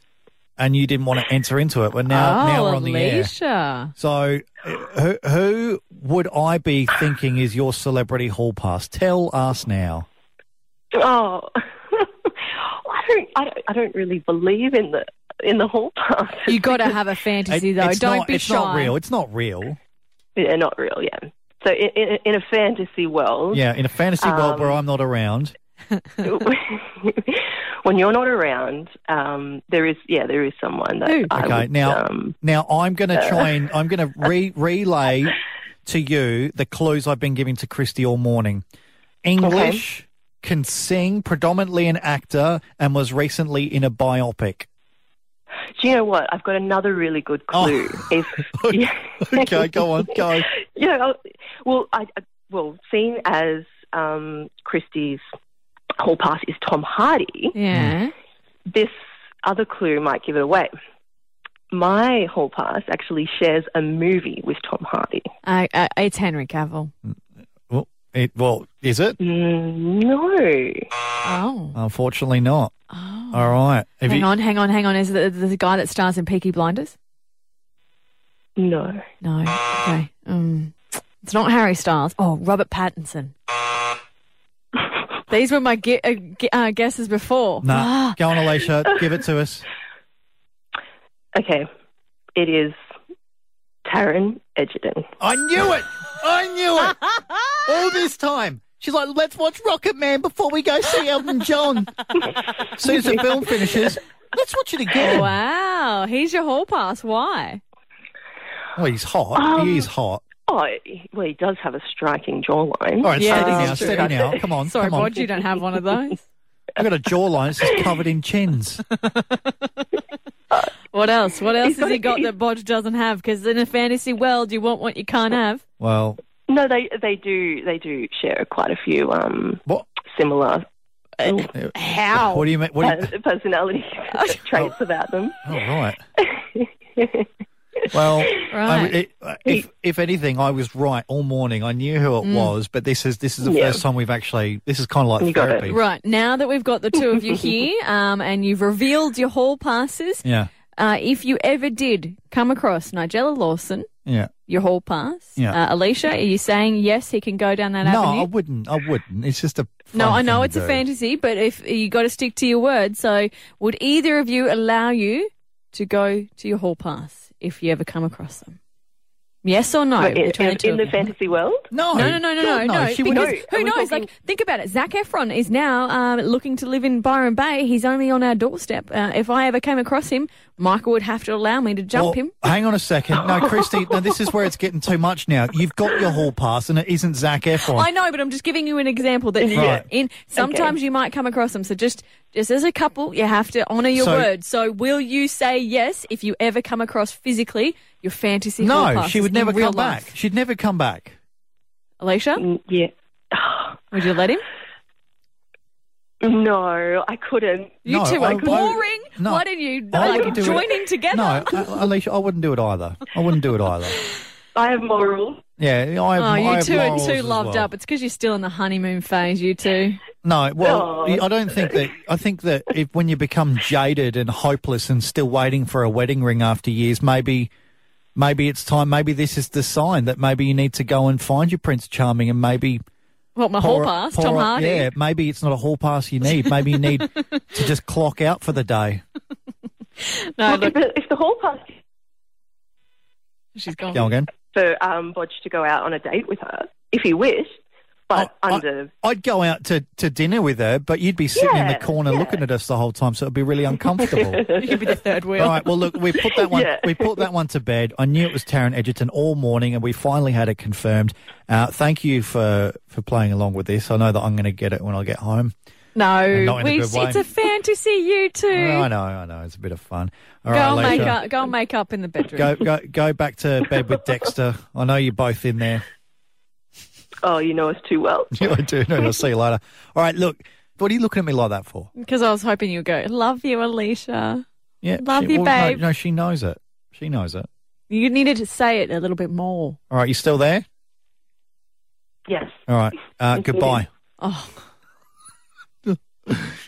and you didn't want to enter into it. But now, oh, now we're on the air. Alicia. So, who, who would I be thinking is your celebrity hall pass? Tell us now. Oh, (laughs) I don't, I don't, I don't really believe in the in the hall pass. You got to have a fantasy, It- though. it's Don't not, be it's shy. not real. It's not real. Yeah, not real. Yeah. So in, in, in a fantasy world, Yeah, in a fantasy world where Um, I'm not around. (laughs) when you're not around, um, there is yeah, there is someone that I Okay, would, now um, now I'm going to uh, try and I'm going (laughs) to re- relay to you the clues I've been giving to Krysti all morning. English, can sing, predominantly an actor, and was recently in a biopic. Do you know what? I've got another really good clue. If (laughs) yeah. Oh. okay, go on, go. you know, well, I, I well, seen as um, Krysti's whole pass is Tom Hardy. Yeah. This other clue might give it away. My hall pass actually shares a movie with Tom Hardy. Uh, uh, it's Henry Cavill. Well, it, well, is it? Mm, no. Oh. Unfortunately, not. Oh. All right. Have hang you- on, hang on, hang on. Is it the, the guy that stars in Peaky Blinders? No. No. Okay. Um, it's not Harry Styles. Oh, Robert Pattinson. These were my ge- uh, ge- uh, guesses before. Nah, go on, Alicia. Give it to us. (laughs) Okay. It is Taron Egerton. I knew it. I knew it. (laughs) All this time. She's like, let's watch Rocketman before we go see Elton John. as (laughs) soon as the film finishes, let's watch it again. Wow. He's your hall pass. Why? Oh, he's hot. Um, he is hot. Oh, well, he does have a striking jawline. All right, Yeah, steady now, that's true. steady now. (laughs) Come on, Sorry, come on. Bod, you don't have one of those. (laughs) I've got a jawline that's just covered in chins. (laughs) What else? What else He's has he got- got that Bodge doesn't have? Because in a fantasy world, you want what you can't have. Well, No, they they do they do share quite a few um what similar How? What do you mean? What do you, uh, personality traits about them. oh, right. Well, I, Right. it, if if anything, I was right all morning. I knew who it Mm. was, but this is this is the Yeah. first time we've actually. This is kind of like You therapy. Right. Now that we've got the two of you (laughs) here um, and you've revealed your hall passes, Yeah, uh, if you ever did come across Nigella Lawson, yeah. your hall pass, Yeah. uh, Alicia, are you saying yes, he can go down that No, I wouldn't. I wouldn't. It's just a. No, I know it's a fantasy, but if you got to stick to your word, so would either of you allow you to go to your hall pass if you ever come across them? Yes or no? in, in- the in the fantasy world. No, No, no, no, no, no, no. She because wouldn't. No, who knows? talking- Like, think about it. Zac Efron is now um, looking to live in Byron Bay. He's only on our doorstep. Uh, if I ever came across him, Michael would have to allow me to jump Well, him. (laughs) Hang on a second. No, (laughs) Krysti, no, this is where it's getting too much now. You've got your hall pass and it isn't Zac Efron. I know, but I'm just giving you an example that Right. in sometimes you might come across them. So just just as a couple, you have to honour your So- word. So will you say yes if you ever come across physically your fantasy No, she would never real come back. life? She'd never come back. Alicia, Mm, Yeah. (sighs) would you let him? No, I couldn't. You No, two are I- boring. no, Why don't you like wouldn't it. joining together? No, uh, Alicia, I wouldn't do it either. I wouldn't do it either. (laughs) I have morals. Yeah, I have, Oh, I you have two are too loved well. up. It's because you're still in the honeymoon phase, you two. No, well, Oh. I don't think that. I think that if when you become jaded and hopeless and still waiting for a wedding ring after years, maybe, maybe it's time. Maybe this is the sign that maybe you need to go and find your Prince Charming and maybe What, my hall pour- pass, pour Tom a- Hardy? Yeah, maybe it's not a hall pass you need. Maybe you need (laughs) to just clock out for the day. No, Look, look, if, the, if the hall pass she's gone. Go again. for um, Bodge to go out on a date with her, if he wished, but I- under I'd go out to, to dinner with her, but you'd be sitting in the corner yeah. looking at us the whole time, so it'd be really uncomfortable. (laughs) You could be the third wheel. All right. Well, look, we put that one. Yeah. We put that one to bed. I knew it was Taron Egerton all morning, and we finally had it confirmed. Uh, thank you for for playing along with this. I know that I'm going to get it when I get home. No, a we, it's a fantasy, you two. I know. I know. It's a bit of fun. All go right, make up. Go make up in the bedroom. Go go go back to bed with Dexter. I know you're both in there. Oh, you know us too well. (laughs) Yeah, I do. No, I'll see you later. All right. Look, what are you looking at me like that for? Because I was hoping you'd go. Love you, Alicia. Yeah, Love she- you, well, no- babe. No, she knows it. She knows it. You needed to say it a little bit more. All right, you still there? Yes. All right. Uh, goodbye. Oh. (laughs)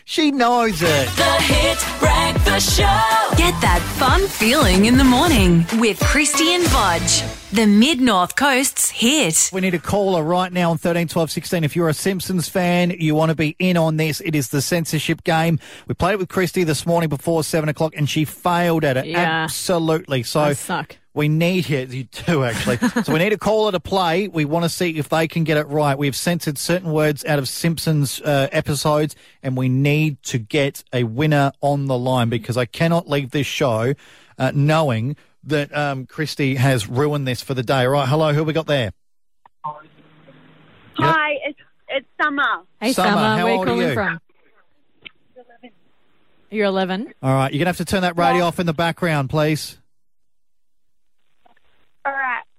She knows it. The Hit Breakfast Show. Get that fun feeling in the morning with Krysti and Bodge. The Mid North Coast's hit. We need a caller right now on 13, 12, 16. If you're a Simpsons fan, you want to be in on this. It is the censorship game. We played it with Krysti this morning before 7 o'clock and she failed at it. Yeah. Absolutely. So I suck. We need you, you do actually. (laughs) so we need a caller to play. We want to see if they can get it right. We've censored certain words out of Simpsons uh, episodes and we need to get a winner on the line because I cannot leave this show uh, knowing that um, Krysti has ruined this for the day. Right. Hello. Who we got there? Hi, it's it's Summer. Hey, Summer, Summer, how where old you are calling you? from? You're 11. All right. You're going to have to turn that radio off in the background, please.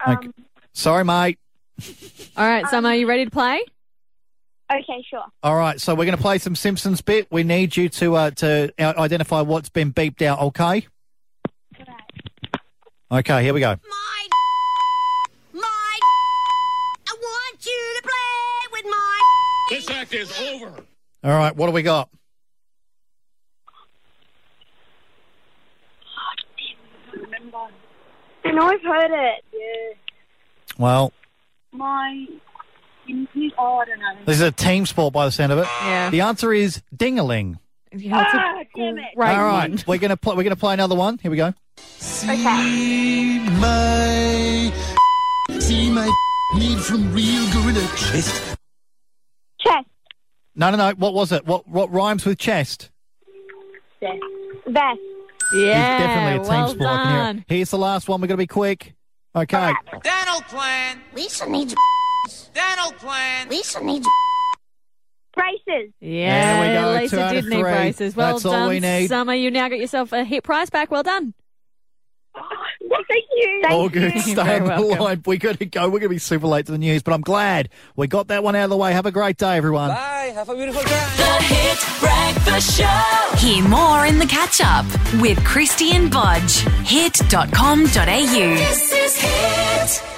All right. Um, Okay. Sorry, mate. All right, Summer, are you ready to play? Okay, sure. All right. So we're going to play some Simpsons bit. We need you to uh, to identify what's been beeped out. Okay. Okay. Here we go. My, my, I want you to play with my. This act is over. All right. What do we got? I know I've heard it. Yeah. Well, My. Oh, I don't know. this is a team sport by the sound of it. Yeah. The answer is dingaling. Yeah, it's a Ah, damn it. great All one. We're gonna play. We're gonna play another one. Here we go. See my, see my made from real gorilla chest. Chest. No, no, no. What was it? What what rhymes with chest? chest? Vest. Yeah, it's definitely a team well sport. I can hear it. done. Here's the last one. We're gonna be quick. Okay. Dental plan. Lisa needs. Dental plan. Lisa needs. Braces. Yeah, There we go, two Lisa out did of need three. braces. Well That's all we need. Summer. You now got yourself a hit prize back. Well done. (laughs) Well, thank you. Thank All good. you. Stay You're on the line. We got to go. We're going to be super late to the news, but I'm glad we got that one out of the way. Have a great day, everyone. Bye. Have a beautiful day. The Hit Breakfast Show. Hear more in the catch up with Krysti and Bodge. Hit.com.au. This is Hit.